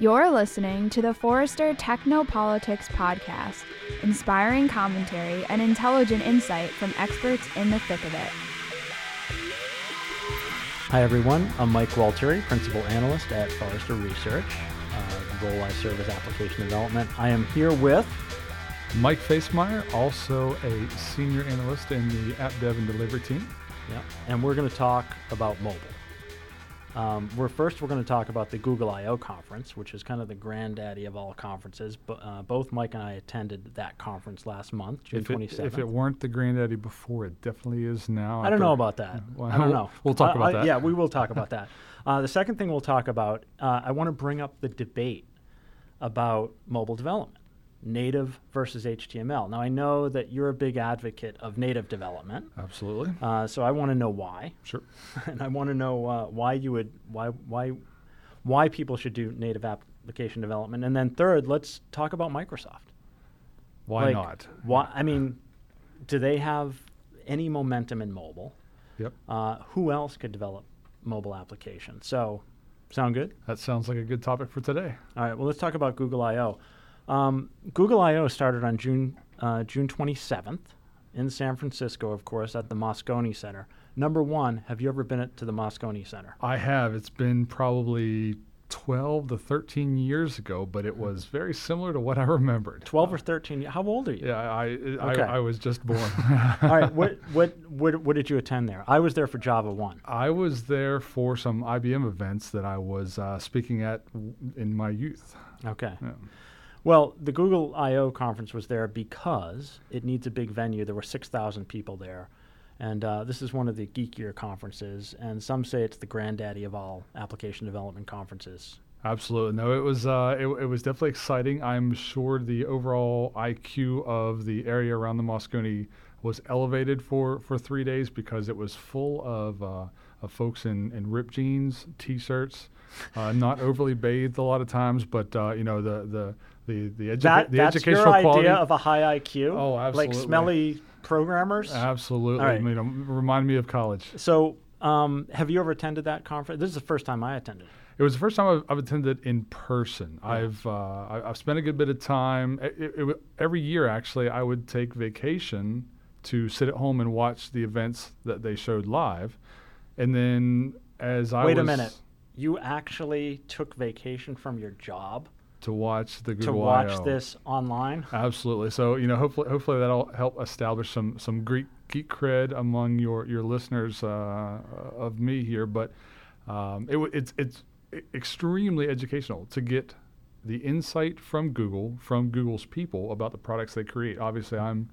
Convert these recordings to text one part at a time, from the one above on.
You're listening to the Forrester Technopolitics Podcast, inspiring commentary and intelligent insight from experts in the thick of it. Hi, everyone. I'm Mike Gualtieri, Principal Analyst at Forrester Research. Uh, the role I serve is Application Development. I am here with Mike Facemire, also a Senior Analyst in the App Dev and Delivery team. Yeah, and we're going to talk about mobile. Um, we're first we're going to talk about the Google I/O conference, which is kind of the granddaddy of all conferences. But uh, both Mike and I attended that conference last month, June If it, if it weren't the granddaddy before, it definitely is now. I don't know about that. Well, I don't know. We'll talk about uh, that. Yeah, we will talk about that. Uh, the second thing we'll talk about, uh, I want to bring up the debate about mobile development, native versus HTML. Now, I know that you're a big advocate of native development, Absolutely. uh, so I want to know why, Sure. and I want to know uh, why you would why why why people should do native application development, and then third, let's talk about Microsoft. Why Like, not? Why? I mean, do they have any momentum in mobile? Yep. Uh, who else could develop mobile applications? So, sound good? That sounds like a good topic for today. All right. Well, let's talk about Google I/O. Um, Google I/O started on June uh, June 27th in San Francisco, of course, at the Moscone Center. Number one, have you ever been at, to the Moscone Center? I have. It's been probably 12 to 13 years ago, but it was very similar to what I remembered. 12 or 13? How old are you? Yeah, I I, Okay. I, I was just born. All right. What, what what what did you attend there? I was there for Java One. I was there for some IBM events that I was uh, speaking at w- in my youth. Okay. Yeah. Well, the Google I/O conference was there because it needs a big venue. There were 6,000 people there. And uh, this is one of the geekier conferences, and some say it's the granddaddy of all application development conferences. Absolutely. No, it was uh, it, it was definitely exciting. I'm sure the overall IQ of the area around the Moscone was elevated for, for three days because it was full of, uh, of folks in, in ripped jeans, t-shirts, uh, not overly bathed a lot of times, but uh, you know the the the the, edu- That, the that's educational your quality. idea of a high IQ? Oh, Like absolutely. smelly programmers? Absolutely. Right. You know, remind me of college. so, um, have you ever attended that conference? This is the first time I attended. It was the first time I've, I've attended in person. I've uh, I've spent a good bit of time. It, it, it, every year, actually, I would take vacation to sit at home and watch the events that they showed live, and then as I Wait a minute. You actually took vacation from your job to watch the Google to watch this online? Absolutely. So you know, hopefully, hopefully that'll help establish some some Greek geek cred among your your listeners uh, of me here. But um, it, it's it's extremely educational to get the insight from Google from Google's people about the products they create. Obviously, I'm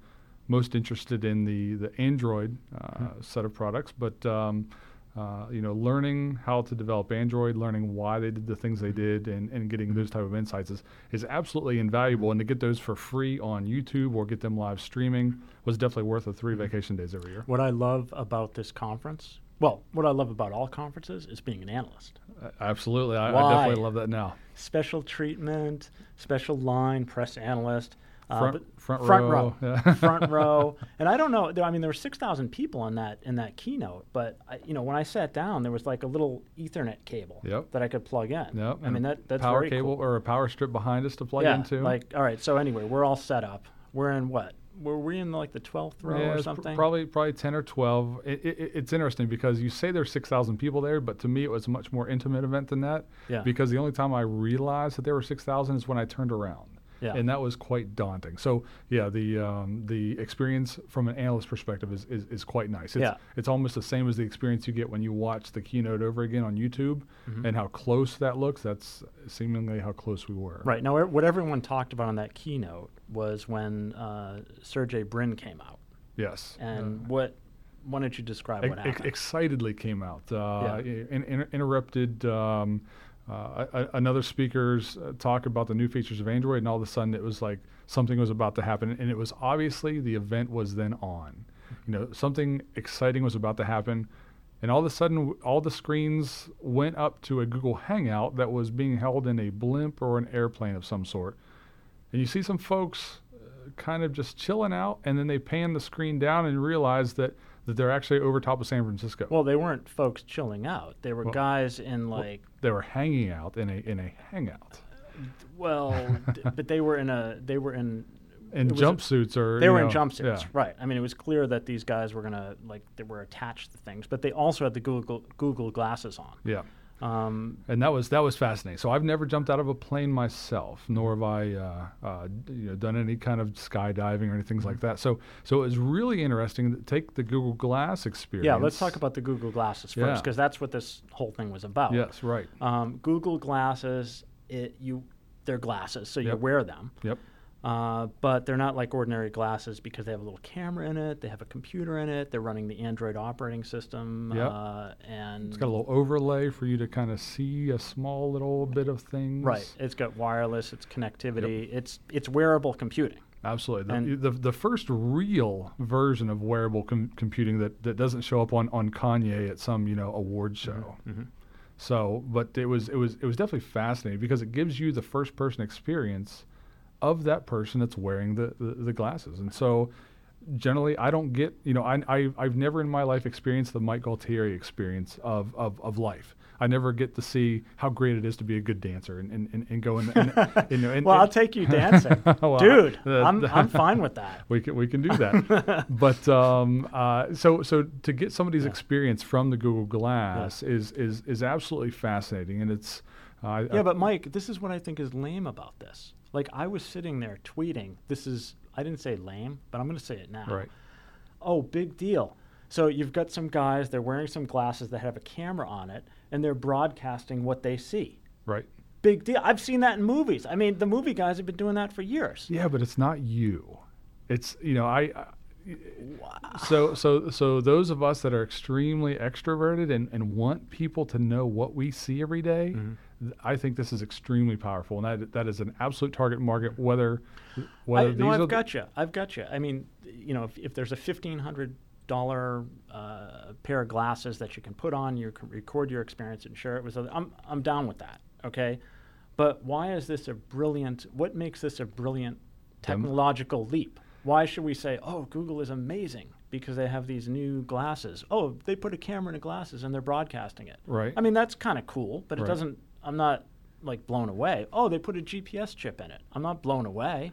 most interested in the the Android uh, set of products, but um, uh, you know, learning how to develop Android, learning why they did the things they did, and, and getting those type of insights is, is absolutely invaluable. And to get those for free on YouTube or get them live streaming was definitely worth the three vacation days every year. What I love about this conference, well, what I love about all conferences is being an analyst. Uh, absolutely, I, I definitely love that now. Special treatment, special line, press analyst. Uh, Front- front front row, row, yeah. front row, and I don't know. I mean, there were six thousand people in that in that keynote, but I, you know, when I sat down, there was like a little Ethernet cable Yep. that I could plug in. Yep. I mean, that that's power very cable cool. or a power strip behind us to plug yeah, into. like all right. So anyway, we're all set up. We're in what? Were we in like the twelfth row Yeah, or it's pr- something? probably probably ten or twelve. It, it, it's interesting because you say there's six thousand people there, but to me it was a much more intimate event than that. Yeah. Because the only time I realized that there were six thousand is when I turned around. Yeah. And that was quite daunting. So yeah, the um, the experience from an analyst perspective is, is, is quite nice. It's, Yeah. it's almost the same as the experience you get when you watch the keynote over again on YouTube, Mm-hmm. and how close that looks. That's seemingly how close we were. Right now, what everyone talked about on that keynote was when uh, Sergey Brin came out, Yes. and Uh, what. Why don't you describe what ex- happened? excitedly came out. Uh, Yeah. in, in, interrupted um, uh, a, another speaker's uh, talk about the new features of Android, and all of a sudden it was like something was about to happen, and it was obviously the event was then on. You know, something exciting was about to happen, and all of a sudden all the screens went up to a Google Hangout that was being held in a blimp or an airplane of some sort, and you see some folks uh, kind of just chilling out, and then they pan the screen down and realize that that they're actually over top of San Francisco. Well, they weren't folks chilling out. They were Well, guys in like they were hanging out in a in a hangout. Well, d- but they were in a they were in in jumpsuits or they were in jumpsuits, yeah. right? I mean, it was clear that these guys were gonna like they were attached to things, but they also had the Google Google glasses on. Yeah. Um, and that was that was fascinating. So I've never jumped out of a plane myself, nor have I, uh, uh, you know, done any kind of skydiving or anything like Mm-hmm. that. So so it was really interesting to take the Google Glass experience. yeah, let's talk about the Google glasses first because that's what this whole thing was about. Yes, right. Um, Google glasses, it, you they're glasses, so you Yep. wear them. Yep. Uh, but they're not like ordinary glasses because they have a little camera in it. They have a computer in it. They're running the Android operating system. Yep. Uh, and It's got a little overlay for you to kind of see a small little bit of things. right. It's got wireless. It's connectivity. It's it's wearable computing. Absolutely. The, And- the, the first real version of wearable com- computing that, that doesn't show up on, on Kanye at some you know award show. Mhm. So, but it was it was it was definitely fascinating because it gives you the first person experience of that person that's wearing the, the, the glasses. And so generally I don't get, you know, I, I, I've never in my life experienced the Mike Gualtieri experience of, of, of life. I never get to see how great it is to be a good dancer and, and, and, and go in. And, you know, and, Well, and- I'll take you dancing, Well, dude. I'm I'm fine with that. we can we can do that. but um, uh, so so to get somebody's experience from the Google Glass is is is absolutely fascinating, and it's uh, Yeah, but Mike, this is what I think is lame about this. Like I was sitting there tweeting. This is I didn't say lame, but I'm going to say it now. right. Oh, big deal. So you've got some guys, they're wearing some glasses that have a camera on it, and they're broadcasting what they see. Right. Big deal. I've seen that in movies. I mean, the movie guys have been doing that for years. Yeah, but it's not you. It's you know I. I so so so those of us that are extremely extroverted and, and want people to know what we see every day, th- I think this is extremely powerful, and that that is an absolute target market. Whether whether I, these no, I've got you. I've got you. I mean, you know, if, if there's a fifteen hundred dollar uh, pair of glasses that you can put on, you can record your experience and share it with others. I'm I'm down with that. Okay, but why is this a brilliant? What makes this a brilliant Dem- technological leap? Why should we say, oh, Google is amazing because they have these new glasses? Oh, they put a camera in the glasses and they're broadcasting it. Right. I mean, that's kind of cool, but it doesn't. I'm not like blown away. Oh, they put a GPS chip in it. I'm not blown away.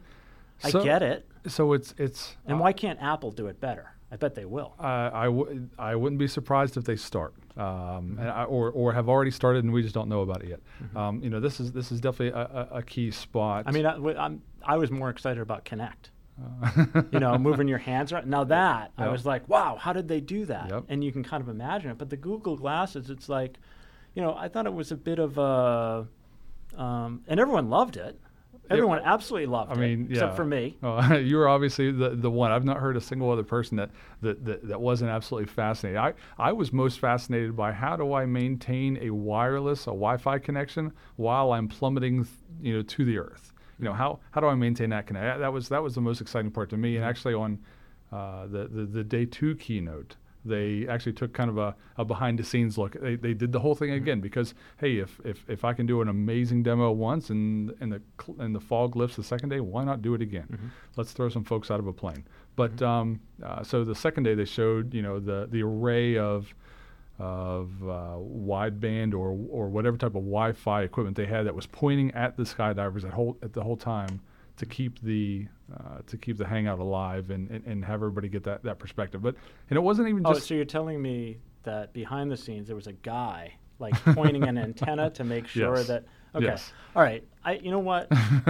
I So- get it. so it's it's And uh, why can't Apple do it better? I bet they will. I I w- I wouldn't be surprised if they start, um, Mm-hmm. and I, or or have already started and we just don't know about it yet. Um, you know, this is this is definitely a, a, a key spot. I mean, I, w- I'm, I was more excited about Kinect. Uh, You know, moving your hands around. Now that I was like, wow, how did they do that? Yep. And you can kind of imagine it. But the Google glasses, it's like, you know, I thought it was a bit of a, um, and everyone loved it. Everyone absolutely loved I it, mean, except for me. Oh, you were obviously the, the one. I've not heard a single other person that, that, that, that wasn't absolutely fascinated. I, I was most fascinated by how do I maintain a wireless, a Wi-Fi connection while I'm plummeting, you know, to the earth. You know, how, how do I maintain that connection? That was that was the most exciting part to me. And actually, on uh, the, the the day two keynote, they actually took kind of a, a behind the scenes look. They, they did the whole thing again because hey, if, if, if I can do an amazing demo once and and the cl- and the fog lifts the second day, why not do it again? Let's throw some folks out of a plane. But um, uh, so the second day they showed you know the the array of of uh, wideband or or whatever type of Wi-Fi equipment they had that was pointing at the skydivers at whole at the whole time to keep the uh, to keep the hangout alive and, and, and have everybody get that, that perspective. But and it wasn't even just. Oh, just so you're telling me that behind the scenes there was a guy like pointing an antenna to make sure Yes. that. Okay. Yes. All right. I. You know what?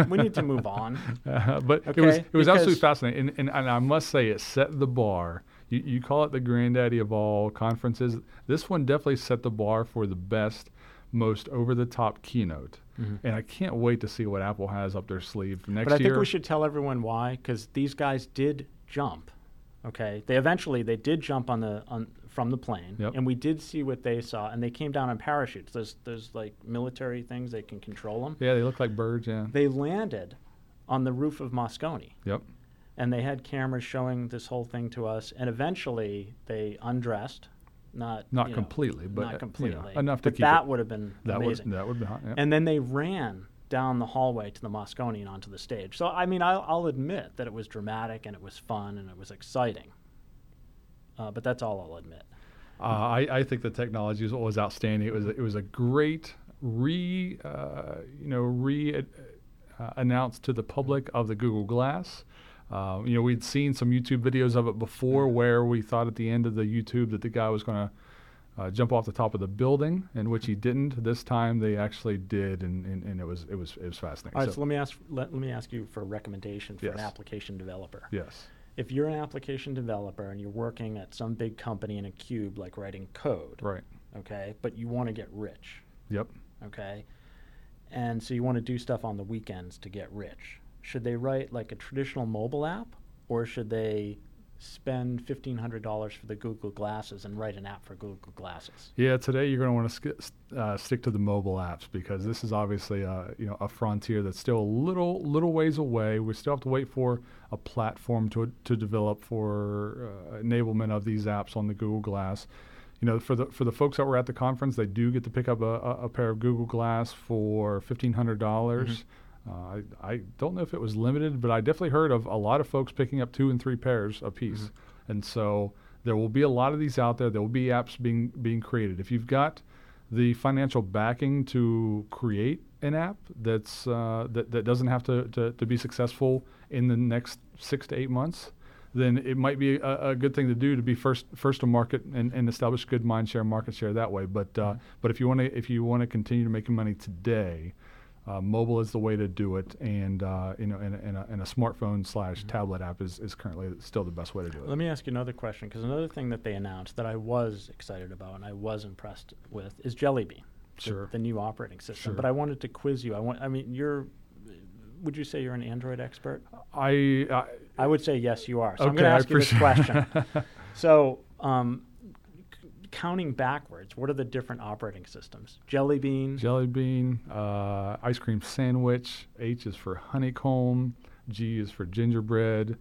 we need to move on. Uh, but it was it was absolutely fascinating, and, and, and I must say it set the bar. You, you call it the granddaddy of all conferences. This one definitely set the bar for the best, most over the top keynote, Mm-hmm. and I can't wait to see what Apple has up their sleeve next But I year. think we should tell everyone why, because these guys did jump. Okay, they eventually they did jump on the on from the plane, Yep. and we did see what they saw, and they came down on parachutes. There's there's like military things they can control them. Yeah, they look like birds. Yeah. They landed on the roof of Moscone, yep. and they had cameras showing this whole thing to us. And eventually they undressed, not Not you know, completely, but not you know, enough to but keep that would have been That amazing. would that would be hot. Yeah. And then they ran down the hallway to the Moscone and onto the stage. So, I mean, I'll, I'll admit that it was dramatic and it was fun and it was exciting. Uh, but that's all I'll admit. Uh, I, I think the technology was, was outstanding. It was a, it was a great re uh, you know re uh, announced to the public of the Google Glass. Uh, you know, we'd seen some YouTube videos of it before where we thought at the end of the YouTube that the guy was going to uh, jump off the top of the building, in which he didn't. This time they actually did, and, and, and it was it was it was fascinating. All right, so, let me ask let, let me ask you for a recommendation for Yes. an application developer. yes, If you're an application developer and you're working at some big company in a cube, like writing code, right, okay, but you want to get rich, yep. okay, and so you want to do stuff on the weekends to get rich. Should they write like a traditional mobile app, or should they spend fifteen hundred dollars for the Google Glasses and write an app for Google Glasses? Yeah, today you're going to want to sk- uh, stick to the mobile apps because this is obviously a, you know a frontier that's still a little little ways away. We still have to wait for a platform to to develop for uh, enablement of these apps on the Google Glass. You know, for the for the folks that were at the conference, they do get to pick up a, a, a pair of Google Glass for fifteen hundred dollars. Uh, I, I don't know if it was limited, but I definitely heard of a lot of folks picking up two and three pairs a piece. And so there will be a lot of these out there. There will be apps being being created. If you've got the financial backing to create an app that's uh, that, that doesn't have to, to, to be successful in the next six to eight months, then it might be a, a good thing to do to be first first to market and, and establish good mind share market share that way. But uh, but if you want to if you want to continue to making money today, uh, mobile is the way to do it, and uh, you know, and, and, a, and a smartphone slash tablet app is, is currently still the best way to do it. Let me ask you another question because another thing that they announced that I was excited about and I was impressed with is Jelly Bean, the- Sure. the, new operating system. Sure. But I wanted to quiz you. I want. I mean, you're. Would you say you're an Android expert? I, I I would say yes, you are. So I'm Okay, going to ask you this question. so, um, counting backwards, what are the different operating systems? Jelly Bean. jelly bean, uh, ice cream sandwich. H is for honeycomb. G is for gingerbread.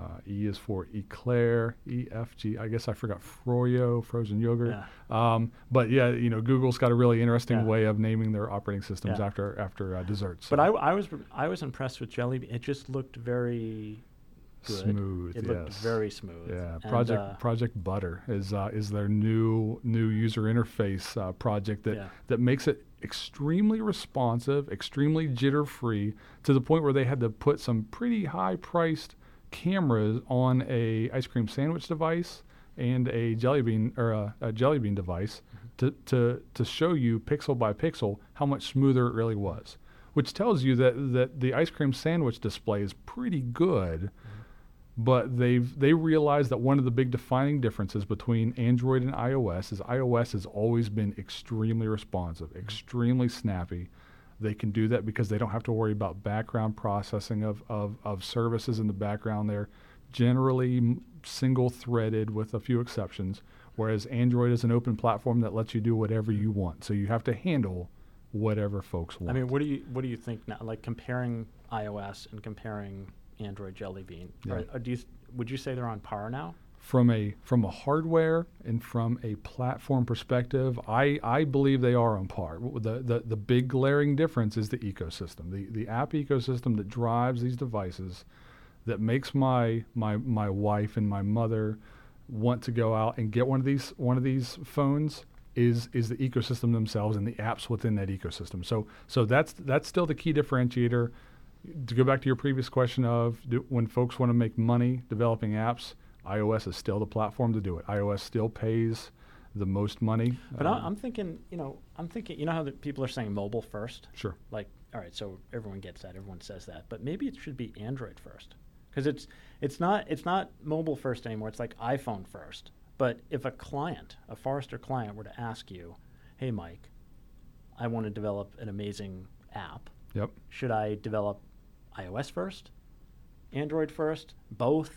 Uh, e is for eclair. E, F, G. I guess I forgot froyo, frozen yogurt. Yeah. Um, but yeah, you know, Google's got a really interesting Yeah. way of naming their operating systems Yeah. after after uh, desserts. But I, I was I was impressed with Jelly Bean. It just looked very good. smooth. It yes. looked very smooth. Yeah, And, Project uh, Project Butter is uh, is their new new user interface uh, project that Yeah. that makes it extremely responsive, extremely jitter free, to the point where they had to put some pretty high priced cameras on a ice cream sandwich device and a jelly bean or a, a jelly bean device to, to to show you pixel by pixel how much smoother it really was, which tells you that that the ice cream sandwich display is pretty good but they've they realized that one of the big defining differences between Android and iOS is iOS has always been extremely responsive, mm-hmm. extremely snappy. They can do that because they don't have to worry about background processing of, of, of services in the background. They're generally single threaded with a few exceptions, whereas Android is an open platform that lets you do whatever mm-hmm. you want. So you have to handle whatever folks want. I mean, what do you what do you think now? Like comparing iOS and comparing Android Jelly Bean. Yeah. Are, are do you, would you say they're on par now? from a from a hardware and from a platform perspective, I, I believe they are on par. The, the the big glaring difference is the ecosystem, the the app ecosystem that drives these devices, that makes my my my wife and my mother want to go out and get one of these one of these phones is is the ecosystem themselves and the apps within that ecosystem. So so that's that's still the key differentiator. To go back to your previous question of do, when folks want to make money developing apps, iOS is still the platform to do it. iOS still pays the most money. But Um, I'm thinking, you know, I'm thinking, you know how the people are saying mobile first? sure. Like, all right, so everyone gets that, everyone says that, but maybe it should be Android first, because it's it's not it's not mobile first anymore. It's like iPhone first. But if a client, a Forrester client, were to ask you, "Hey, Mike, I want to develop an amazing app. Yep. Should I develop iOS first, Android first, both It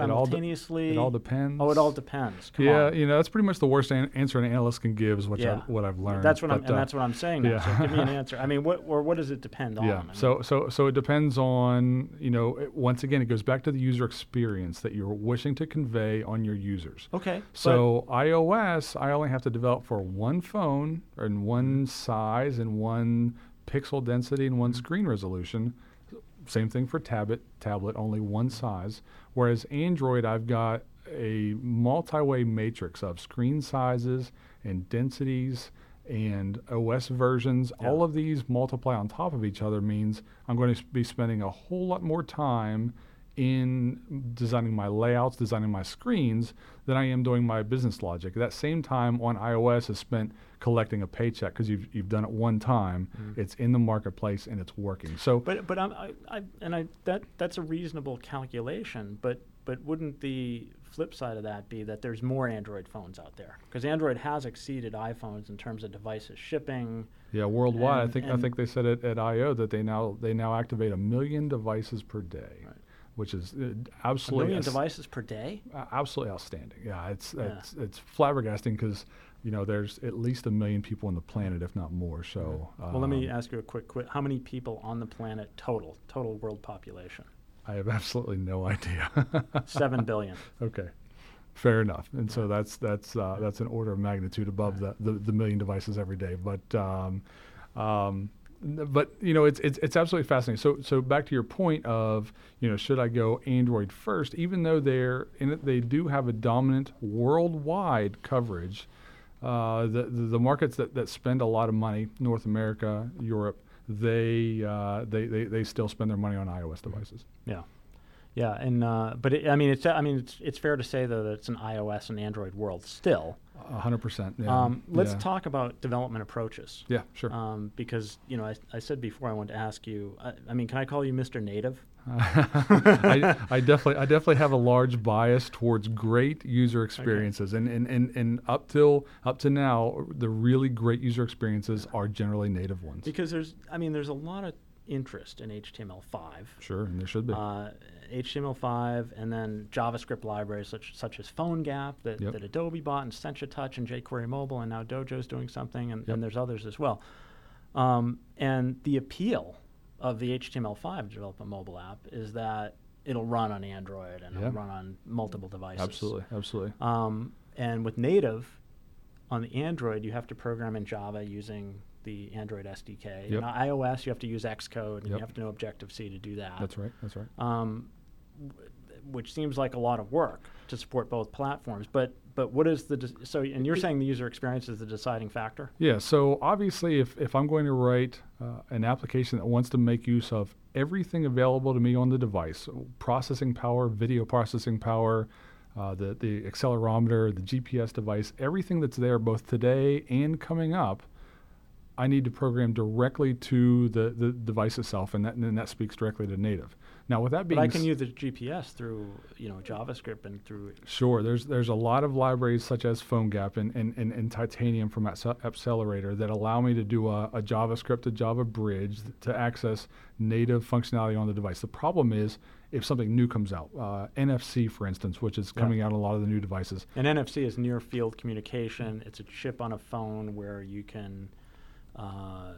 all de- simultaneously?" It all depends. Oh, it all depends. Come yeah, on. you know that's pretty much the worst an- answer an analyst can give is what Yeah. I, what I've learned. That's what I'm, and uh, that's what I'm saying. Now. yeah. So give me an answer. I mean, what or what does it depend on? Yeah. I mean, So so so it depends on you know it, once again it goes back to the user experience that you're wishing to convey on your users. okay. So iOS, I only have to develop for one phone and one size and one pixel density and one screen resolution. Same thing for tablet, tablet only one size. Whereas Android, I've got a multi-way matrix of screen sizes and densities and OS versions. Yeah. All of these multiply on top of each other means I'm going to be spending a whole lot more time in designing my layouts, designing my screens, than I am doing my business logic. That same time on iOS is spent collecting a paycheck because you've, you've done it one time, Mm-hmm. it's in the marketplace and it's working. So But but I'm, I, I and I that that's a reasonable calculation. But but wouldn't the flip side of that be that there's more Android phones out there? Because Android has exceeded iPhones in terms of devices shipping. yeah, worldwide, And- I think I think they said it at I/O that they now they now activate a million devices per day, Right. Which is uh, A absolutely million devices per day. Uh, absolutely outstanding. Yeah, it's Yeah. it's it's flabbergasting because you know there's at least a million people on the planet, if not more. So well, let me um, ask you a quick quick. How many people on the planet total total world population? I have absolutely no idea. Seven billion. okay, fair enough. And so that's that's uh, that's an order of magnitude above the, the the million devices every day. But um, um, but you know it's, it's it's absolutely fascinating. So so back to your point of you know should I go Android first? Even though they're in they do have a dominant worldwide coverage. Uh, the, the the markets that, that spend a lot of money, North America, Europe, they, uh, they they they still spend their money on iOS devices. Yeah, yeah, and uh, but it, I mean, it's I mean, it's it's fair to say though that it's an iOS and Android world still. A hundred percent. Yeah. Um, let's yeah. talk about development approaches. Yeah, sure. Um, because you know, I, I said before I wanted to ask you. I, I mean, can I call you Mr. Native? I, I definitely I definitely have a large bias towards great user experiences and, and, and, and up till up to now the really great user experiences are generally native ones. Because there's, I mean, there's a lot of interest in HTML5. Sure, and there should be. Uh, HTML5 and then JavaScript libraries such such as PhoneGap that, Yep. that Adobe bought and Sencha Touch and jQuery Mobile and now Dojo's doing something and, Yep. and there's others as well. Um, and the appeal of the HTML5 development mobile app is that it'll run on Android and Yeah. it'll run on multiple devices. absolutely, absolutely. Um, and with native on the Android, you have to program in Java using the Android SDK. Yep. And iOS, you have to use Xcode and you have to know Objective C to do that. That's right. That's right. Um, w- which seems like a lot of work to support both platforms. But but what is the de- so? And you're saying the user experience is the deciding factor. Yeah, so obviously, if, if I'm going to write uh, an application that wants to make use of everything available to me on the device so processing power, video processing power, uh, the, the accelerometer, the GPS device, everything that's there both today and coming up, I need to program directly to the, the device itself, and that, and that speaks directly to native. Now, with that being But I can use the GPS through you know JavaScript and through Sure. There's there's a lot of libraries such as PhoneGap and, and, and, and Titanium from Appcelerator that allow me to do a, a JavaScript to Java bridge to access native functionality on the device. The problem is if something new comes out, uh, NFC for instance, which is Yeah. coming out on a lot of the new devices. and NFC is near field communication. It's a chip on a phone where you can. Uh,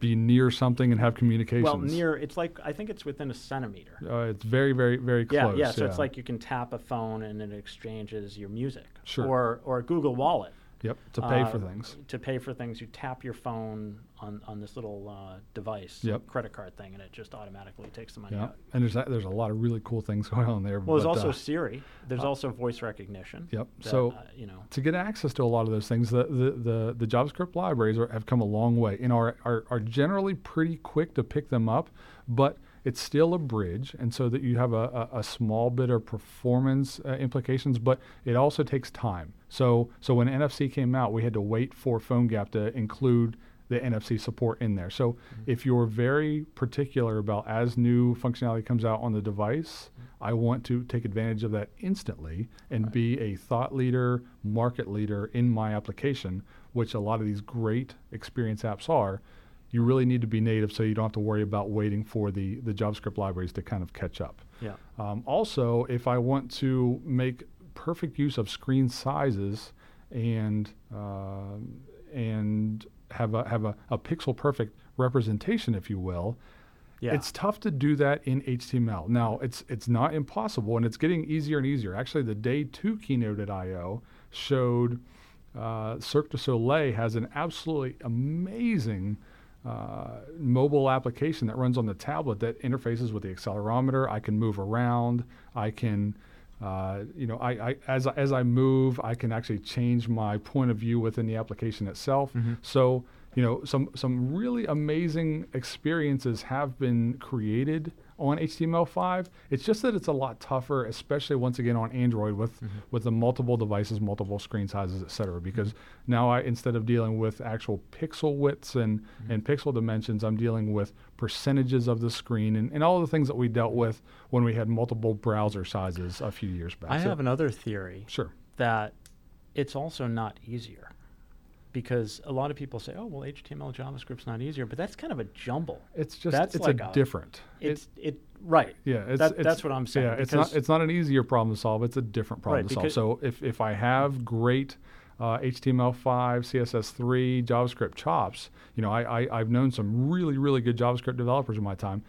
Be near something and have communications. well, near it's like I think it's within a centimeter. Uh, it's very very very Yeah, close. yeah. yeah. So it's like you can tap a phone and it exchanges your music. Sure. Or or Google Wallet. yep to pay for Uh, things. To pay for things, you tap your phone on, on this little uh, device, Yep. credit card thing, and it just automatically takes the money Yeah, out. and there's a, there's a lot of really cool things going on there. Well, there's also uh, Siri. There's also voice recognition. Yep. that, So- uh, you know, to get access to a lot of those things, the the, the, the JavaScript libraries are, have come a long way and are, are are generally pretty quick to pick them up, but it's still a bridge, and so that you have a, a, a small bit of performance uh, implications, but it also takes time. So so when NFC came out, we had to wait for PhoneGap to include the NFC support in there. So if you're very particular about as new functionality comes out on the device, I want to take advantage of that instantly and be a thought leader, market leader in my application, which a lot of these great experience apps are. You really need to be native so you don't have to worry about waiting for the, the JavaScript libraries to kind of catch up. yeah. Um, also, if I want to make perfect use of screen sizes and uh, and have a have a, a pixel perfect representation, if you will, Yeah. it's tough to do that in HTML. Now, it's it's not impossible, and it's getting easier and easier. Actually, the day two keynote at I/O showed uh, Cirque du Soleil has an absolutely amazing uh, mobile application that runs on the tablet that interfaces with the accelerometer. I can move around. I can uh, you know, I, I as I- as I move, I can actually change my point of view within the application itself. So you know, some some really amazing experiences have been created on HTML5. It's just that it's a lot tougher, especially once again on Android with mm-hmm. with the multiple devices, multiple screen sizes, et cetera. Because mm-hmm. now I instead of dealing with actual pixel widths and mm-hmm. and pixel dimensions, I'm dealing with percentages of the screen and, and all the things that we dealt with when we had multiple browser sizes a few years back. I So- have another theory sure. that it's also not easier because a lot of people say, "Oh, well, HTML JavaScript's not easier," but that's kind of a jumble. It's just That's it's like a a- different. It's it right. Yeah, it's, That- it's- that's what I'm saying, Yeah, it's not it's not an easier problem to solve. It's a different problem Right, to solve. So if if I have great uh, HTML5, CSS3, JavaScript chops, you know, I, I I've known some really really good JavaScript developers in my time.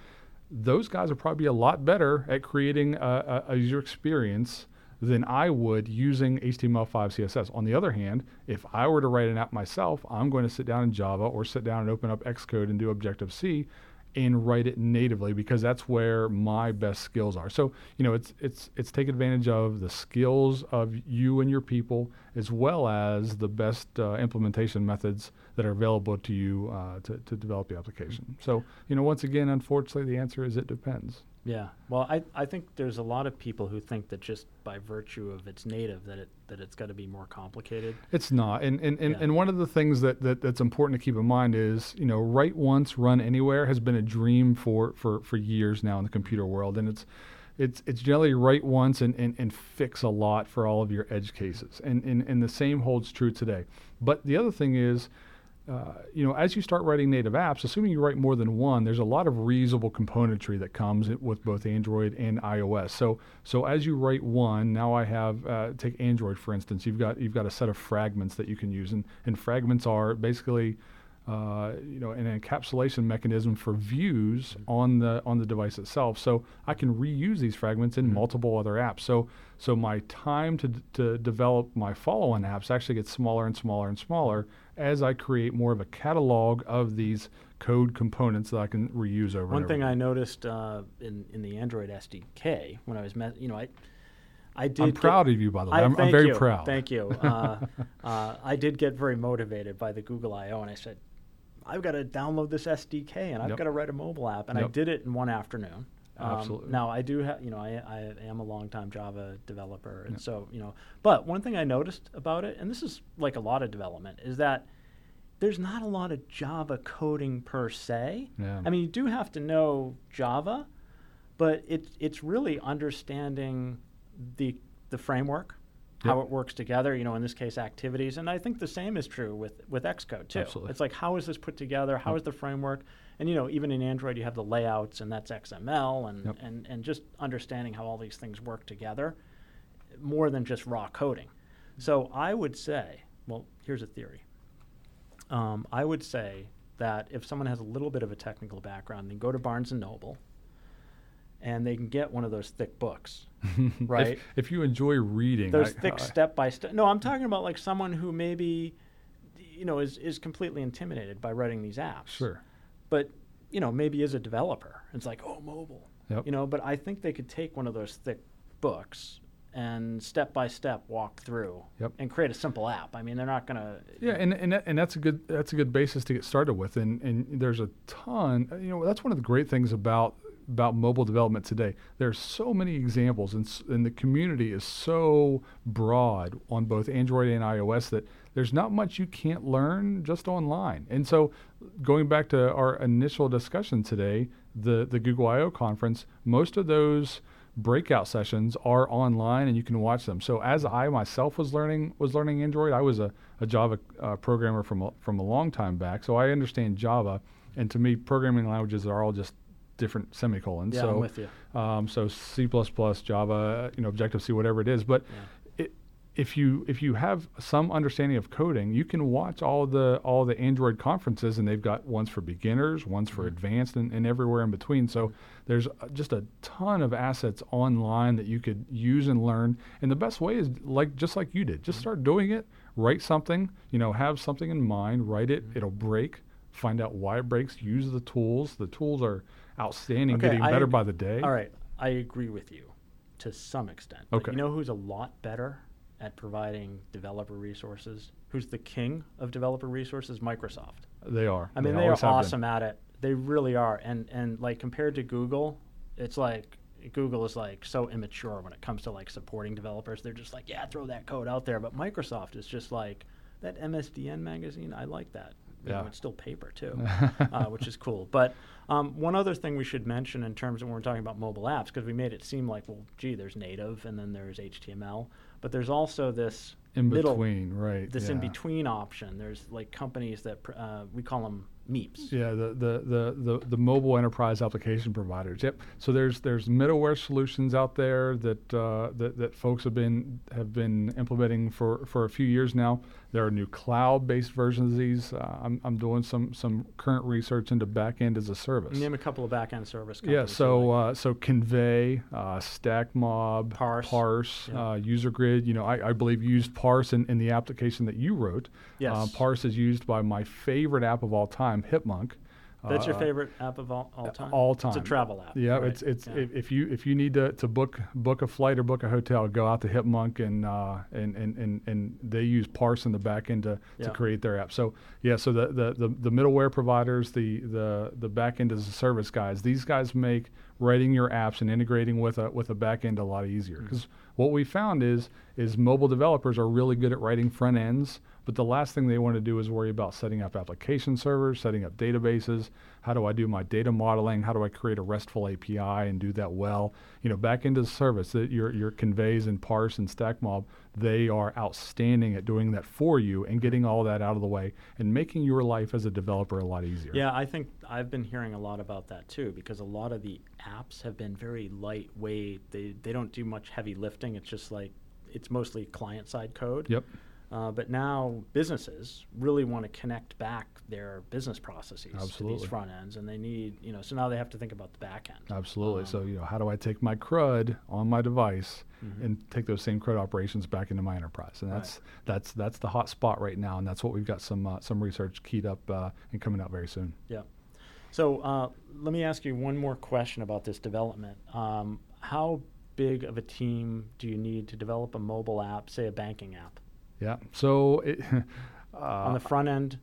Those guys would probably be a lot better at creating a, a, a user experience than I would using HTML5 CSS. On the other hand, if I were to write an app myself, I'm going to sit down in Java or sit down and open up Xcode and do Objective C and write it natively because that's where my best skills are. So, you know, it's it's it's take advantage of the skills of you and your people as well as the best uh, implementation methods that are available to you uh, to, to develop the application. So, you know, once again, unfortunately, the answer is it depends. Yeah. Well, I, I think there's a lot of people who think that just by virtue of its native that it that it's got to be more complicated. It's not. And and, and, Yeah. and one of the things that, that that's important to keep in mind is, you know, write once, run anywhere has been a dream for, for, for years now in the computer world. And it's it's it's generally write once and, and, and fix a lot for all of your edge cases. And, and and the same holds true today. But the other thing is uh, you know, as you start writing native apps, assuming you write more than one, there's a lot of reusable componentry that comes with both Android and iOS. So, so as you write one, now I have uh, take Android for instance. You've got you've got a set of fragments that you can use, and, and fragments are basically uh, you know, an encapsulation mechanism for views on the on the device itself. So I can reuse these fragments in multiple other apps. So so my time to d- to develop my follow-on apps actually gets smaller and smaller and smaller as I create more of a catalog of these code components that I can reuse over. One thing over. I noticed uh, in in the Android SDK when I was met, you know, I I did. I'm get- proud of you, by the way. I- thank very you, proud. Thank you. Uh, uh, I did get very motivated by the Google I/O, and I said, "I've got to download this SDK, and I've Yep. got to write a mobile app." And I did it in one afternoon. Um, Absolutely. Now I do have, you know, I, I am a longtime Java developer, and so you know. But one thing I noticed about it, and this is like a lot of development, is that there's not a lot of Java coding per se. Yeah. I mean, you do have to know Java, but it's it's really understanding the the framework, how Yep. it works together. You know, in this case, activities, and I think the same is true with with Xcode too. Absolutely. It's like how is this put together? How Yep. is the framework? And you know, even in Android, you have the layouts, and that's XML, and Yep. and and just understanding how all these things work together, more than just raw coding. So I would say, well, here's a theory. Um, I would say that if someone has a little bit of a technical background, then go to Barnes and Noble, and they can get one of those thick books, right? If, if you enjoy reading, those I- thick I- step by step. No, I'm talking about like someone who maybe, you know, is is completely intimidated by writing these apps. Sure. But you know, maybe is a developer. It's like, oh, mobile. Yep. You know, but I think they could take one of those thick books and step by step walk through Yep. and create a simple app. I mean, they're not gonna. Yeah, and and, that, and that's a good that's a good basis to get started with, and and there's a ton. You know, that's one of the great things about about mobile development today. There are so many examples, and and the community is so broad on both Android and iOS that there's not much you can't learn just online. And so, going back to our initial discussion today, the the Google I/O conference, most of those breakout sessions are online and you can watch them. So as I myself was learning was learning Android, I was a, a Java uh, programmer from a, from a long time back, so I understand Java. And to me, programming languages are all just different semicolons. Yeah, so I'm with you. um, so C++, Java, you know, Objective C, whatever it is. But it, if you if you have some understanding of coding, you can watch all the all the Android conferences, and they've got ones for beginners, ones for advanced, and, and everywhere in between. So there's uh, just a ton of assets online that you could use and learn. And the best way is like just like you did, just start doing it. Write something, you know, have something in mind. Write it. It'll break. Find out why it breaks. Use the tools. The tools are outstanding, Okay, getting I better ag- by the day. All right, I agree with you to some extent. Okay. you know who's a lot better at providing developer resources? Who's the king of developer resources? Microsoft. They are. I mean, they, are always been. awesome at it. They really are. And and like compared to Google, it's like Google is like so immature when it comes to like supporting developers. They're just like, yeah, throw that code out there. But Microsoft is just like that MSDN magazine. I like that. You know, Yeah. it's still paper too, uh, which is cool. But um, one other thing we should mention in terms of when we're talking about mobile apps, because we made it seem like, well, gee, there's native and then there's HTML, but there's also this in middle between, right? this yeah. in between option. There's like companies that pr- uh, we call them MEAPs. Yeah, the, the, the, the, the mobile enterprise application providers. Yep. So there's there's middleware solutions out there that uh, that, that folks have been have been implementing for, for a few years now. There are new cloud-based versions of these. Uh, I'm, I'm doing some some current research into backend as a service. Name a couple of backend service companies. Yeah, so like. uh, so Kinvey, uh, StackMob, Parse. Parse, Yeah. uh, UserGrid. You know, I, I believe used Parse in, in the application that you wrote. Yes. Uh, Parse is used by my favorite app of all time, Hipmunk. That's your Uh, favorite app of all, all time. all time. It's a travel app. Yeah, right? it's it's Yeah. if, you if you need to, to book book a flight or book a hotel, go out to Hipmunk and uh, and, and and and they use Parse in the back end to, Yeah. to create their app. So yeah, so the, the, the, the middleware providers, the the the back end as a service guys, these guys make writing your apps and integrating with a with a back end a lot easier. Mm-hmm. Because what we found is is mobile developers are really good at writing front ends, but the last thing they want to do is worry about setting up application servers, setting up databases. How do I do my data modeling? How do I create a RESTful API and do that well? You know, back into the service that your your Kinveys and parse and StackMob, they are outstanding at doing that for you and getting all that out of the way and making your life as a developer a lot easier. Yeah, I think I've been hearing a lot about that too because a lot of the apps have been very lightweight. They they don't do much heavy lifting. It's just like it's mostly client side code. Yep. Uh, but now businesses really want to connect back their business processes to these front ends, and they need you know. So now they have to think about the back end. Absolutely. so Um, you know, how do I take my CRUD on my device Mhm. and take those same CRUD operations back into my enterprise? And Right. that's that's that's the hot spot right now, and that's what we've got some uh, some research keyed up uh, and coming out very soon. Yeah. So uh, let me ask you one more question about this development. Um, how big of a team do you need to develop a mobile app, say a banking app, Yeah. So it, uh, on the front end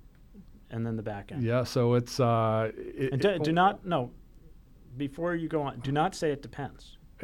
and then the back end? yeah. So it's uh, it, And do, it- do not no. Before you go on, do not say it depends.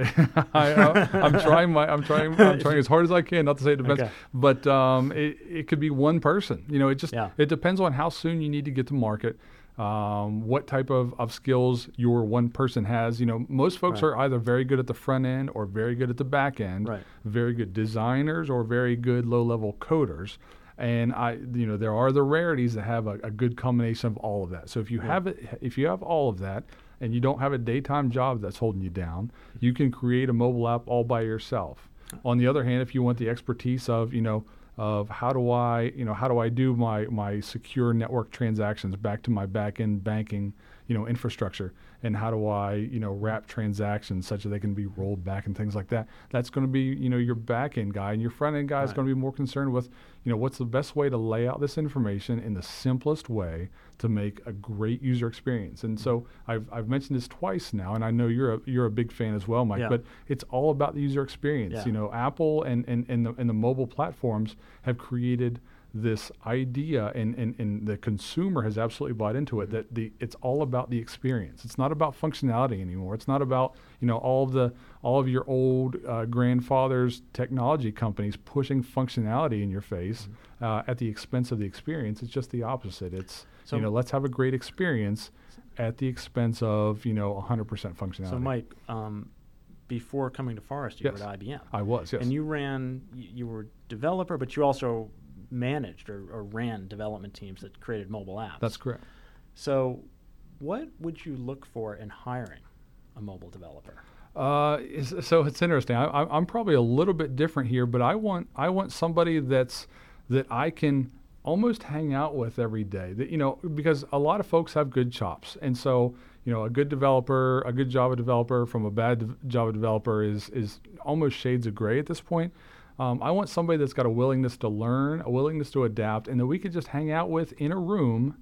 I, am trying my I'm trying I'm trying as hard as I can not to say it depends, Okay. but um, it, it could be one person. You know, it just Yeah. it depends on how soon you need to get to market, um, what type of, of skills your one person has. You know, most folks Right. are either very good at the front end or very good at the back end, Right. very good designers or very good low level coders. And I, you know, there are the rarities that have a, a good combination of all of that. So if you Yeah. have it, if you have all of that, and you don't have a daytime job that's holding you down, you can create a mobile app all by yourself. On the other hand, if you want the expertise of, you know, of how do I, you know, how do I do my my secure network transactions back to my back end banking, you know, infrastructure, and how do I, you know, wrap transactions such that they can be rolled back and things like that. That's going to be, you know, your back end guy, and your front end guy is going to be more concerned with, you know, what's the best way to lay out this information in the simplest way to make a great user experience. And so mm-hmm. I've, I've mentioned this twice now, and I know you're a, you're a big fan as well, Mike. Yeah. But it's all about the user experience. Yeah. You know, Apple and, and, and, the, and the mobile platforms have created this idea, and, and, and the consumer has absolutely bought into it that the it's all about the experience. It's not about functionality anymore. It's not about you know all of the all of your old uh, grandfathers technology companies pushing functionality in your face uh, at the expense of the experience. It's just the opposite. It's So- you know let's have a great experience at the expense of you know 100% functionality. So, Mike, um, before coming to Forest, you Yes. were at IBM, I was yes. and you ran. You, you were developer, but you also managed or, or ran development teams that created mobile apps. That's correct. So, what would you look for in hiring a mobile developer? Uh, so it's interesting. I, I'm probably a little bit different here, but I want I want somebody that's that I can almost hang out with every day. That you know, because a lot of folks have good chops, and so you know, a good developer, a good Java developer from a bad Java developer is is almost shades of gray at this point. Um, I want somebody that's got a willingness to learn, a willingness to adapt, and that we could just hang out with in a room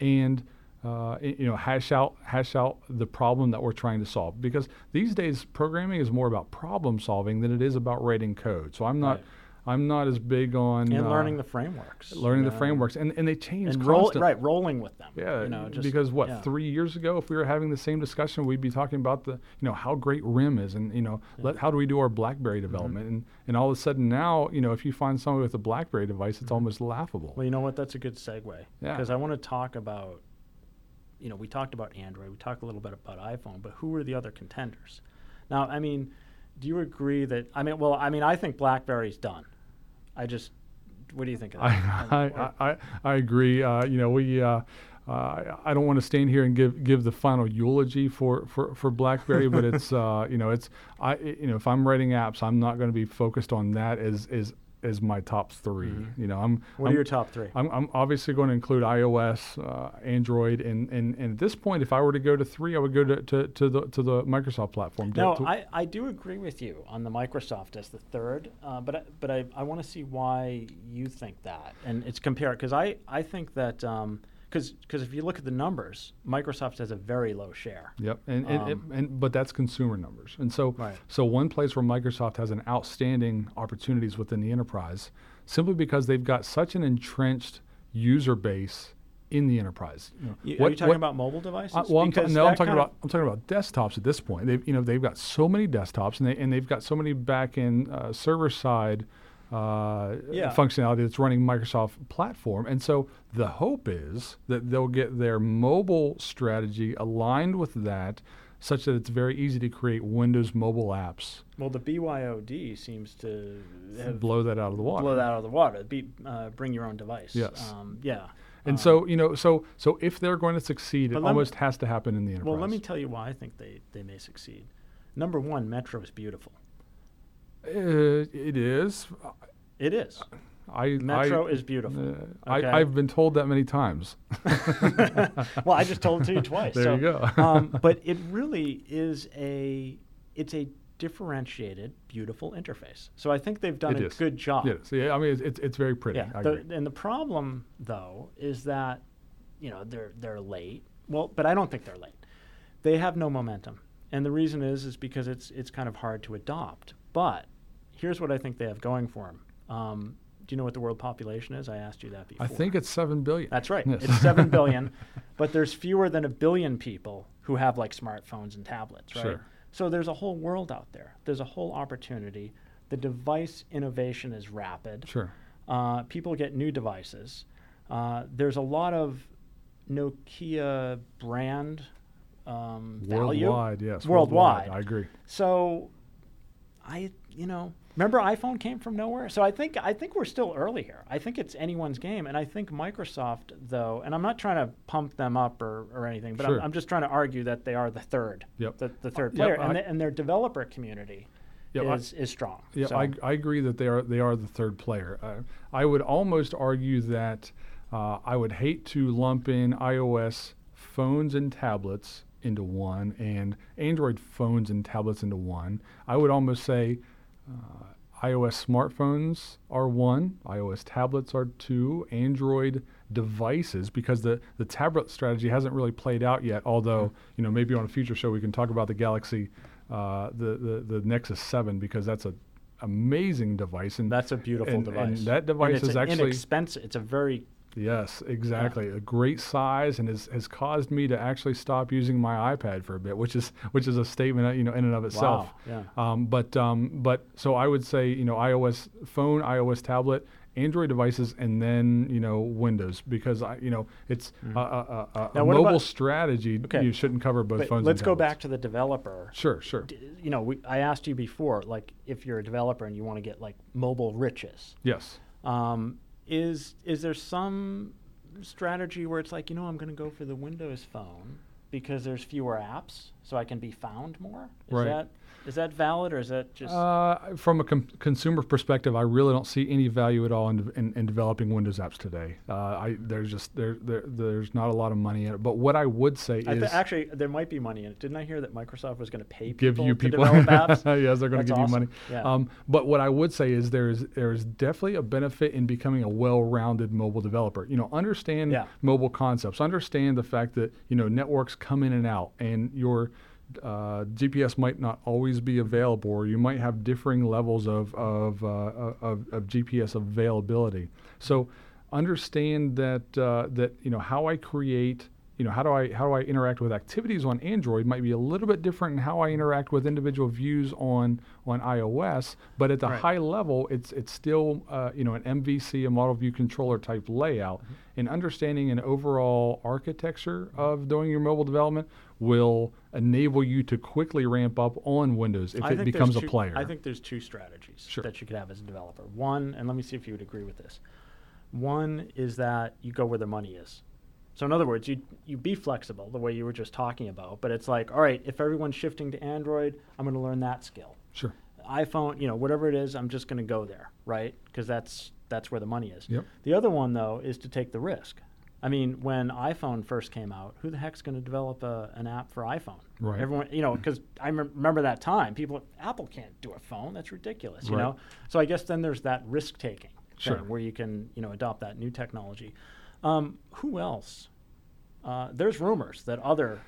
and uh, you know, hash out hash out the problem that we're trying to solve. Because these days, programming is more about problem solving than it is about writing code. So I'm not Right. I'm not as big on and uh, learning the frameworks. learning you the frameworks, and and they change and roll constantly. right rolling with them. Yeah, you know, just, because what yeah. three years ago, if we were having the same discussion, we'd be talking about the you know how great RIM is, and you know let, how do we do our BlackBerry Mm-hmm. development, and and all of a sudden now you know if you find someone with a BlackBerry device, it's almost laughable. Well, you know what? That's a good segue. Yeah. Because I want to talk about, you know, we talked about Android, we talked a little bit about iPhone, but who are the other contenders? Now, I mean, do you agree that? I mean, well, I mean, I think BlackBerry's done. I just, what do you think of I, that? I, Or- I, I agree. Uh, you know, we. Uh, uh, I don't want to stand here and give give the final eulogy for, for, for BlackBerry, but it's uh, you know it's I you know if I'm writing apps, I'm not going to be focused on that as as as my top 3 You know, I'm. Mm-hmm. what I'm, are your top three? I'm, I'm obviously going to include iOS, uh, Android, and, and, and at this point, if I were to go to three, I would go to, to, to the to the Microsoft platform. No, to- I, I do agree with you on the Microsoft as the third, uh, but I, but I, I want to see why you think that, and it's compare because I, I think that because because if you look at the numbers, Microsoft has a very low share. Yep, and Um, and, and but that's consumer numbers, and so Right. so one place where Microsoft has an outstanding opportunities within the enterprise, simply because they've got such an entrenched user base in the enterprise. You know, You, are you talking what- about mobile devices? Uh, well, I'm ta- no, I'm talking about I'm talking about desktops at this point. They've you know they've got so many desktops and they and they've got so many back end uh, server side uh, Yeah. functionality that's running Microsoft platform. And so the hope is that they'll get their mobile strategy aligned with that, such that it's very easy to create Windows mobile apps. Well, the BYOD seems to Blow that out of the water. blow that out of the water. Be, uh, bring your own device. Yes. Um, yeah. And Um, so you know, so so if they're going to succeed, it let me- almost has to happen in the enterprise. well, let me tell you why I think they, they may succeed. Number one, Metro is beautiful. Uh, it is. It is. I Metro I, is beautiful. Uh, Okay. I, I've been told that many times. well, I just told it to you twice. There so, you go. um, but it really is a it's a differentiated, beautiful interface. So I think they've done It a is. good job. Yes, yeah, I mean it's, it's, it's very pretty. Yeah. I the- agree. and the problem though is that you know they're they're late. Well, but I don't think they're late. They have no momentum, and the reason is is because it's it's kind of hard to adopt. But here's what I think they have going for them. Um, do you know what the world population is? I asked you that before. I think it's seven billion. That's right. Yes. It's seven billion, but there's fewer than a billion people who have like smartphones and tablets, right? Sure. So there's a whole world out there. There's a whole opportunity. The device innovation is rapid. Sure. Uh, people get new devices. Uh, there's a lot of Nokia brand um, value. Worldwide, yes. Worldwide. I agree. So, I you know remember iPhone came from nowhere. So I think I think we're still early here. I think it's anyone's game, and I think Microsoft though, and I'm not trying to pump them up or, or anything, but Sure. I'm, I'm just trying to argue that they are the third, Yep. the, the third Yep, player, and, I- the, and their developer community Yep, I- is is strong. Yeah, So- I, I agree that they are they are the third player. Uh, I would almost argue that uh, I would hate to lump in iOS phones and tablets into one and Android phones and tablets into one. I would almost say uh, iOS smartphones are one, iOS tablets are two, Android devices because the, the tablet strategy hasn't really played out yet. Although you know maybe on a future show we can talk about the Galaxy, uh, the, the the Nexus Seven because that's a amazing device and that's a beautiful and- device. and that device it's is actually- inexpensive. It's a very Yes, exactly. A great size and has, has caused me to actually stop using my iPad for a bit, which is which is a statement, uh, you know, in and of itself. wow. Yeah. Um, but um, but so I would say you know iOS phone, iOS tablet, Android devices, and then you know Windows because I you know it's a, a, a, a. Now, what mobile about- strategy. Okay. You shouldn't cover both But phones. let's go back to the developer. Sure, sure. D- You know, we, I asked you before, like if you're a developer and you want to get like mobile riches, Yes. um, is is there some strategy where it's like, you know, I'm going to go for the Windows phone because there's fewer apps, so I can be found more. Is Right. that is that valid or is that just Uh, from a com- consumer perspective, I really don't see any value at all in, in, in developing Windows apps today. Uh, I, there's just there, there there's not a lot of money in it. But what I would say I is th- actually there might be money in it. Didn't I hear that Microsoft was going to pay give people you to people. develop apps? yes, they're going to give awesome. you money. Yeah. Um, but what I would say is there's there's definitely a benefit in becoming a well-rounded mobile developer. You know, understand Yeah. mobile concepts. Understand the fact that you know networks come in and out, and your uh, GPS might not always be available, or you might have differing levels of of, uh, of, of GPS availability. So understand that uh, that you know how I create you know how do I how do I interact with activities on Android might be a little bit different in how I interact with individual views on on iOS, but at the Right. high level, it's it's still uh, you know an MVC, a model view controller type layout, and understanding an overall architecture of doing your mobile development will enable you to quickly ramp up on Windows if I it becomes a player. I think there's two strategies Sure. that you could have as a developer. One, and let me see if you would agree with this. One is that you go where the money is. So in other words, you you be flexible the way you were just talking about, but it's like, all right, if everyone's shifting to Android, I'm going to learn that skill. sure. iPhone, you know, whatever it is, I'm just going to go there, right? Because that's that's where the money is. Yep. The other one though is to take the risk. I mean, when iPhone first came out, who the heck's going to develop a, an app for iPhone? Right. Everyone, you know, because I rem- remember that time. People, Apple can't do a phone. That's ridiculous, you Right. know. So I guess then there's that risk taking Sure. where you can, you know, adopt that new technology. Um, who else? Uh, there's rumors that other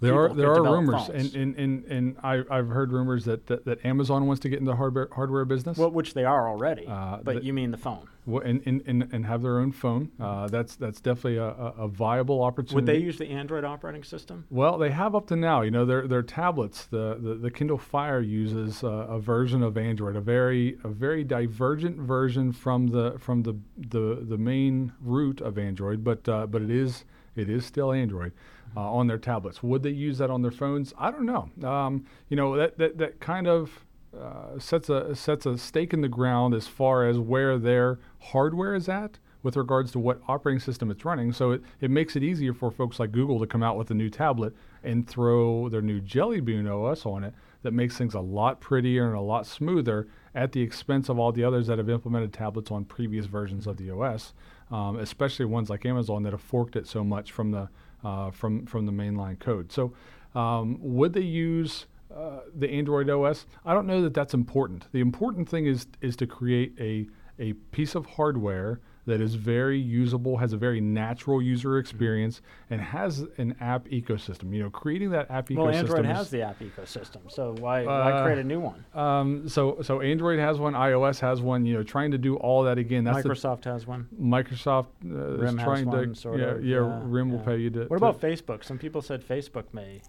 There are there are rumors, phones. and and and, and I, I've heard rumors that, that, that Amazon wants to get into the hardware hardware business. well, which they are already. Uh, but you mean the phone? Wha- and, and, and, and have their own phone. Uh, that's that's definitely a, a, a viable opportunity. Would they use the Android operating system? Well, they have up to now. You know, their their tablets. The, the, the Kindle Fire uses uh, a version of Android, a very a very divergent version from the from the the, the main root of Android, but uh, but it is it is still Android uh, on their tablets. Would they use that on their phones? I don't know. Um, you know, that that, that kind of uh, sets a sets a stake in the ground as far as where their hardware is at with regards to what operating system it's running. So it, it makes it easier for folks like Google to come out with a new tablet and throw their new Jelly Bean OS on it that makes things a lot prettier and a lot smoother at the expense of all the others that have implemented tablets on previous versions of the OS, um, especially ones like Amazon that have forked it so much from the uh, from from the mainline code. So um, would they use uh, the Android OS? I don't know that that's important. The important thing is is to create a a piece of hardware that is very usable, has a very natural user experience, and has an app ecosystem. You know, creating that app ecosystem. Well, Android has the app ecosystem, so why why Uh, create a new one? Um, so so Android has one, iOS has one. You know, trying to do all that again. That's the- Microsoft has one. Microsoft uh, RIM is has trying one, to sort yeah, of, yeah, yeah, RIM will pay you to. What to- about Facebook? Some people said Facebook may.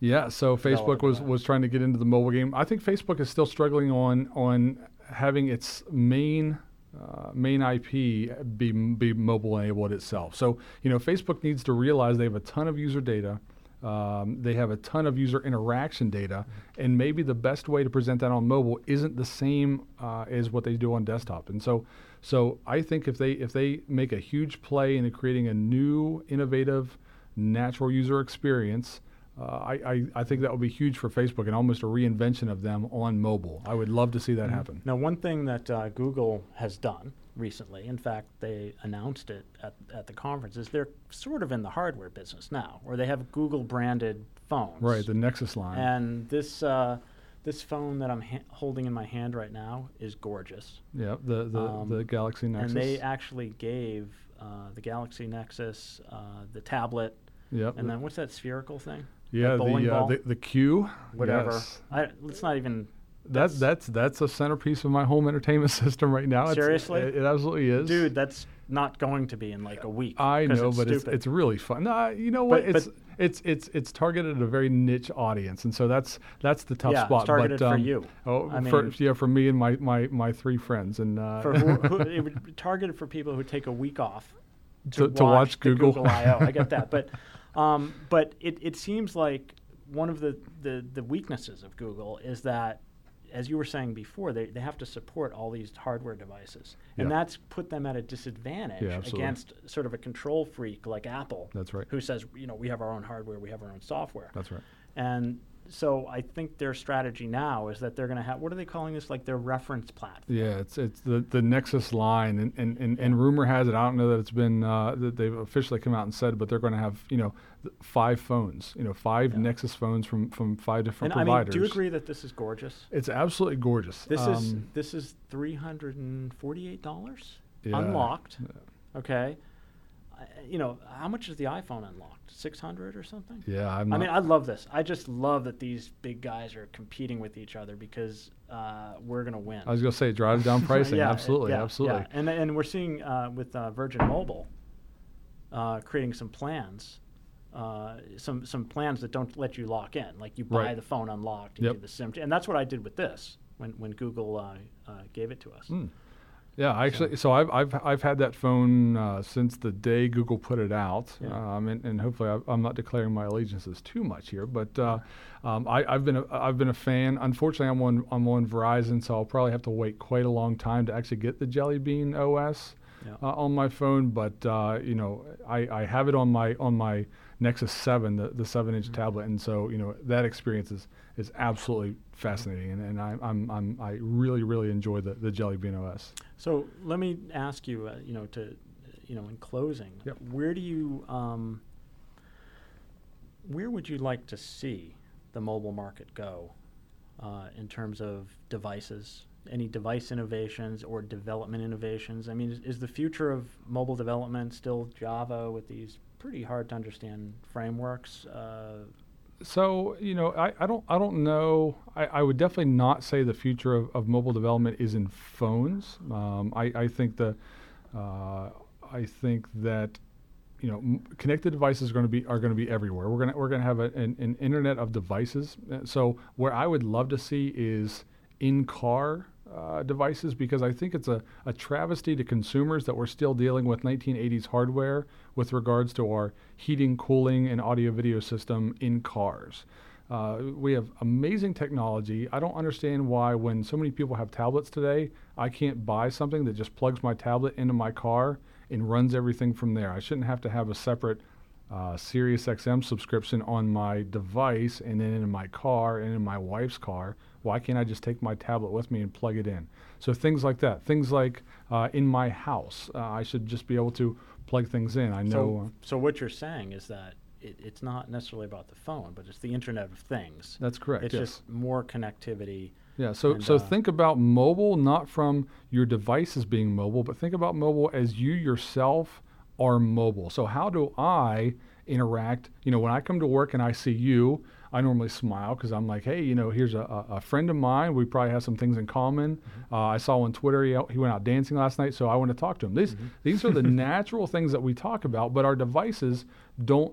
Yeah, so Facebook was, was trying to get into the mobile game. I think Facebook is still struggling on on having its main uh, main IP be be mobile enabled itself. So you know, Facebook needs to realize they have a ton of user data. Um, they have a ton of user interaction data, and maybe the best way to present that on mobile isn't the same uh, as what they do on desktop. And so, so I think if they if they make a huge play into creating a new, innovative, natural user experience, uh, I, I, I think that would be huge for Facebook and almost a reinvention of them on mobile. I would love to see that happen. Now, one thing that uh, Google has done recently, in fact, they announced it at, at the conference, is they're sort of in the hardware business now, where they have Google branded phones. Right, the Nexus line. And this uh, this phone that I'm ha- holding in my hand right now is gorgeous. yeah, the the, um, the Galaxy Nexus. And they actually gave uh, the Galaxy Nexus, uh, the tablet, yep. and then what's that spherical thing? Yeah, the, uh, the the Q. Whatever. Yes. I, it's not even. That's that's that's a centerpiece of my home entertainment system right now. Seriously? it, it absolutely is, Dude, that's not going to be in like a week. I know, it's but it's, stupid. it's really fun. Nah, you know what? But- it's it's it's it's targeted at a very niche audience, and so that's that's the tough Yeah, it's spot. targeted but, for um, you. Oh, I for, mean- yeah, for me and my, my, my three friends, and uh, for who, who, it would be targeted for people who take a week off to, to watch the Google. Google I/O. I get that, but um, but it, it seems like one of the, the, the weaknesses of Google is that, as you were saying before, they, they have to support all these hardware devices, and Yeah. that's put them at a disadvantage Yeah, against sort of a control freak like Apple, That's right. who says you know we have our own hardware, we have our own software, That's right. and so I think their strategy now is that they're going to have what are they calling this? Like their reference platform. Yeah, it's it's the, the Nexus line, and, and, and, and rumor has it. I don't know that it's been uh, that they've officially come out and said, but they're going to have you know five phones, you know, five Yeah. Nexus phones from from five different And I mean, providers. do you agree that this is gorgeous? It's absolutely gorgeous. This is Um, this is three hundred and forty-eight dollars Yeah. unlocked. Okay, I, you know how much is the iPhone unlocked? Six hundred or something? yeah. I'm I mean, I love this. I just love that these big guys are competing with each other because uh, we're going to win. I was going to say drive down pricing. Yeah, absolutely, yeah, absolutely. yeah. And and we're seeing uh, with uh, Virgin Mobile uh, creating some plans, uh, some some plans that don't let you lock in. Like you buy Right. the phone unlocked and Yep. give the SIM, and that's what I did with this when when Google uh, uh, gave it to us. Mm. Yeah, actually, so I've I've I've had that phone uh, since the day Google put it out, Yeah. um, and, and hopefully I, I'm not declaring my allegiances too much here, but uh, um, I, I've been a, I've been a fan. Unfortunately, I'm on I'm on Verizon, so I'll probably have to wait quite a long time to actually get the Jelly Bean OS Yeah. uh, on my phone. But uh, you know, I, I have it on my on my Nexus 7, the, the 7 inch Mhm. tablet, and so you know that experience is, is absolutely fascinating, and, and I, I'm, I'm I really really enjoy the, the Jelly Bean OS. So let me ask you, uh, you know, to, you know, in closing, Yep. where do you, um, where would you like to see the mobile market go uh, in terms of devices? Any device innovations or development innovations? I mean, is, is the future of mobile development still Java with these pretty hard to understand frameworks? Uh, So you know, I, I don't I don't know. I, I would definitely not say the future of, of mobile development is in phones. Um, I, I think the uh, I think that you know m- connected devices are going to be are going to be everywhere. We're gonna we're gonna have a, an, an internet of devices. Uh, So where I would love to see is in car. Uh, devices because I think it's a, a travesty to consumers that we're still dealing with 1980s hardware with regards to our heating, cooling, and audio video system in cars. Uh, we have amazing technology. I don't understand why, when so many people have tablets today, I can't buy something that just plugs my tablet into my car and runs everything from there. I shouldn't have to have a separate uh, Sirius XM subscription on my device and then in my car and in my wife's car. Why can't I just take my tablet with me and plug it in? So things like that. Things like uh, in my house, uh, I should just be able to plug things in. I know. so, so what you're saying is that it, it's not necessarily about the phone, but it's the Internet of Things. that's correct. It's yes. just more connectivity. Yeah, so And, so uh, think about mobile not from your devices being mobile, but think about mobile as you yourself are mobile. So how do I interact? You know, when I come to work and I see you, I normally smile because I'm like, hey, you know, here's a, a, friend of mine. We probably have some things in common. Uh, I saw on Twitter he, he went out dancing last night, so I want to talk to him. These these are the natural things that we talk about, but our devices don't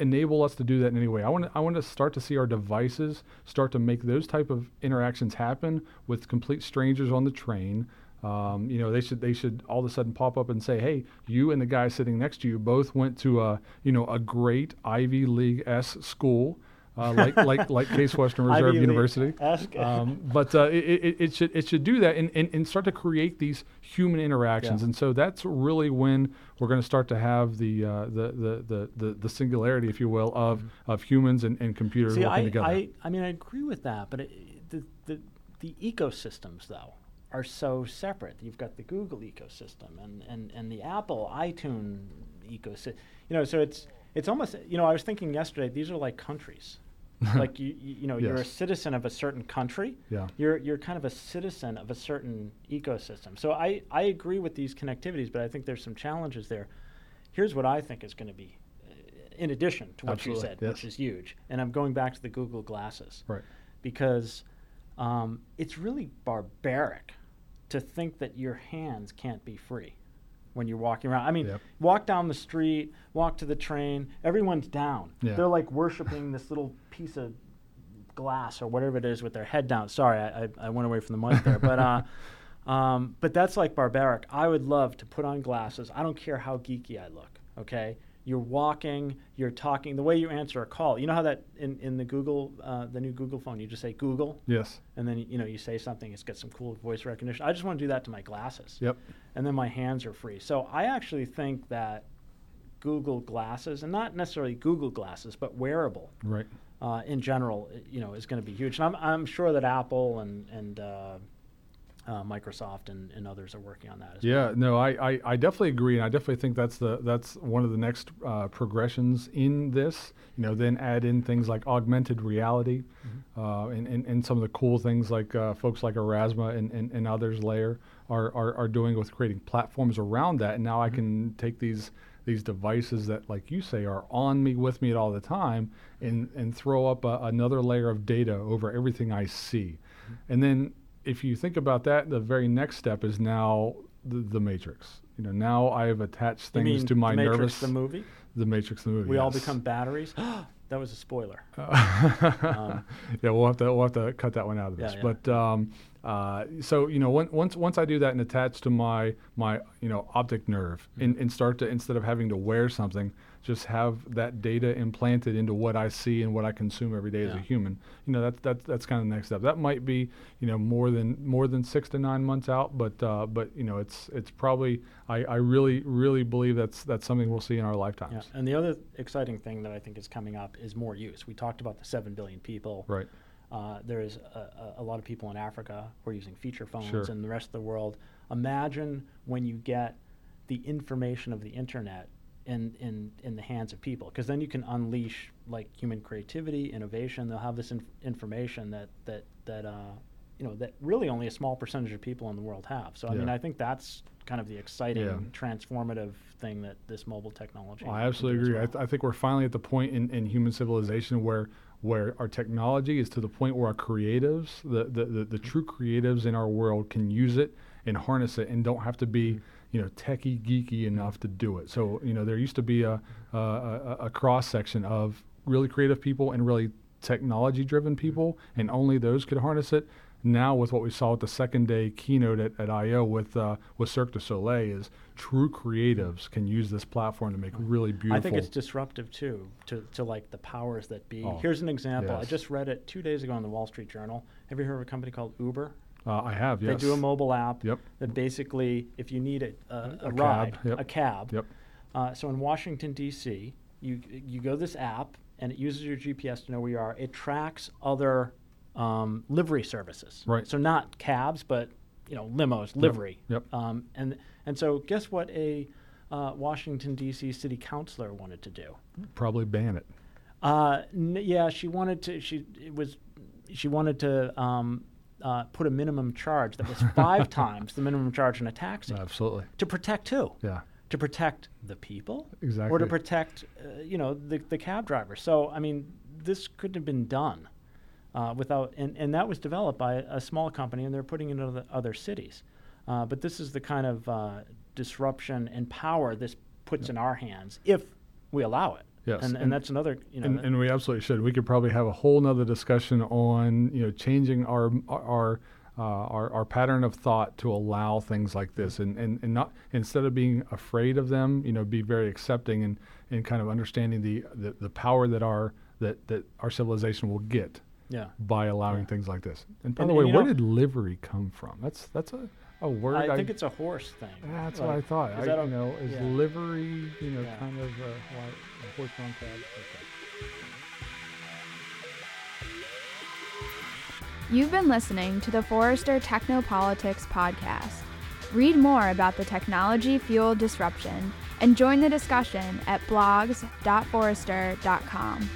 enable us to do that in any way. I want to, I want to start to see our devices start to make those type of interactions happen with complete strangers on the train. Um, you know, they should they should all of a sudden pop up and say, "Hey, you and the guy sitting next to you both went to a you know a great Ivy League S school." Uh, like like like Case Western Reserve University, um, but uh, it, it, it should it should do that and, and, and start to create these human interactions, Yeah. and so that's really when we're going to start to have the, uh, the, the, the the singularity, if you will, of of humans and, and computers Mm-hmm. See, working I, together. I, I mean, I agree with that, but it, the, the, the ecosystems, though, are so separate. You've got the Google ecosystem and, and, and the Apple iTunes ecosystem. You know, so it's it's almost. You know, I was thinking yesterday. These are like countries. like you, you, know, you're a citizen of a certain country. yeah, You're you're kind of a citizen of a certain ecosystem. So I, I agree with these connectivities, but I think there's some challenges there. Here's what I think is going to be, uh, in addition to what Absolutely, you said, yes. which is huge. And I'm going back to the Google glasses right. because um, it's really barbaric to think that your hands can't be free when you're walking around. I mean, Yep. walk down the street, walk to the train, everyone's down. Yeah. They're like worshiping this little piece of glass or whatever it is with their head down. Sorry, I, I, I went away from the mic there, but uh, um, but that's like barbaric. I would love to put on glasses. I don't care how geeky I look. Okay, you're walking, you're talking. The way you answer a call, you know how that in, in the Google, uh, the new Google phone, you just say Google, Yes. and then you know you say something. It's got some cool voice recognition. I just want to do that to my glasses Yep. and then my hands are free. So I actually think that Google glasses, and not necessarily Google glasses, but wearable Right. uh, in general, you know, is going to be huge. And I'm, I'm sure that Apple and and uh, uh, Microsoft and, and others are working on that as well. Yeah, no, I, I, I definitely agree, and I definitely think that's the that's one of the next uh, progressions in this. You know, then add in things like augmented reality, uh, and, and, and some of the cool things like uh, folks like Aurasma and, and, and others layer are, are, are doing with creating platforms around that. And now I can take these these devices that, like you say, are on me with me at all the time, and and throw up a, another layer of data over everything I see, and then if you think about that, the very next step is now the, the Matrix. You know, now I have attached things to my nervous. the Matrix, nervous. the movie. the Matrix, the movie. We all become batteries. that was a spoiler. yeah, we'll have to we'll have to cut that one out of this. yeah. But um, uh, so you know, on- once once I do that and attach to my my you know optic nerve Mm-hmm. and, and start to instead of having to wear something, just have that data implanted into what I see and what I consume every day as a human. You know, that's that's that's kind of the next step. That might be you know more than more than six to nine months out, but uh, but you know, it's it's probably I, I really really believe that's that's something we'll see in our lifetimes. Yeah. And the other exciting thing that I think is coming up is more use. We talked about the seven billion people. Right. Uh, there's a, a, a lot of people in Africa who are using feature phones, Sure. and the rest of the world. Imagine when you get the information of the internet in in, in the hands of people, because then you can unleash like human creativity, innovation. They'll have this inf- information that that that uh, you know that really only a small percentage of people in the world have. So I mean, I think that's kind of the exciting, Yeah. transformative thing that this mobile technology. I absolutely agree. I, th- I think we're finally at the point in, in human civilization where where our technology is to the point where our creatives, the, the, the, the true creatives in our world, can use it and harness it and don't have to be you know techie geeky enough to do it. So you know there used to be a a, a, cross section of really creative people and really technology driven people, and only those could harness it. Now, with what we saw at the second day keynote at, at I/O with uh, with Cirque du Soleil, is true creatives can use this platform to make really beautiful. I think it's disruptive too to, to like the powers that be. Oh, Here's an example. I just read it two days ago in the Wall Street Journal. Have you heard of a company called Uber? Uh, I have yes. They do a mobile app Yep. that basically, if you need a, a, a, A cab, ride, yep. a cab. Yep. Uh, so in Washington D.C., you you go to this app and it uses your GPS to know where you are. It tracks other um, livery services. Right. So not cabs, but you know limos, livery. Yep. Um, and and so guess what a uh, Washington D.C. city councilor wanted to do? Probably ban it. Uh, n- yeah, she wanted to. She it was. She wanted to um, uh, put a minimum charge that was five times the minimum charge in a taxi Absolutely. to protect who? Yeah. To protect the people, or to protect, uh, you know, the the cab driver. So I mean, this couldn't have been done uh, without, and, and that was developed by a small company, and they're putting it in other, other cities. Uh, but this is the kind of uh, disruption and power this puts in our hands if we allow it. Yes, and, and, and- that's another, you know, and, and we absolutely should. We could probably have a whole nother discussion on you know changing our our uh, our, our pattern of thought to allow things like this, and, and, and not instead of being afraid of them, you know, be very accepting and, and kind of understanding the, the, the power that our that, that our civilization will get yeah. by allowing Yeah. things like this. And by And- the way, where know- did livery come from? That's that's a, a word. I think it's a horse thing. That's Like, what I thought. is I, that a- you know, is yeah. livery, you know, Yeah. kind of uh, like a horse drawn cab. Okay. You've been listening to the Forrester Technopolitics podcast. Read more about the technology fueled disruption and join the discussion at blogs.forrester.com.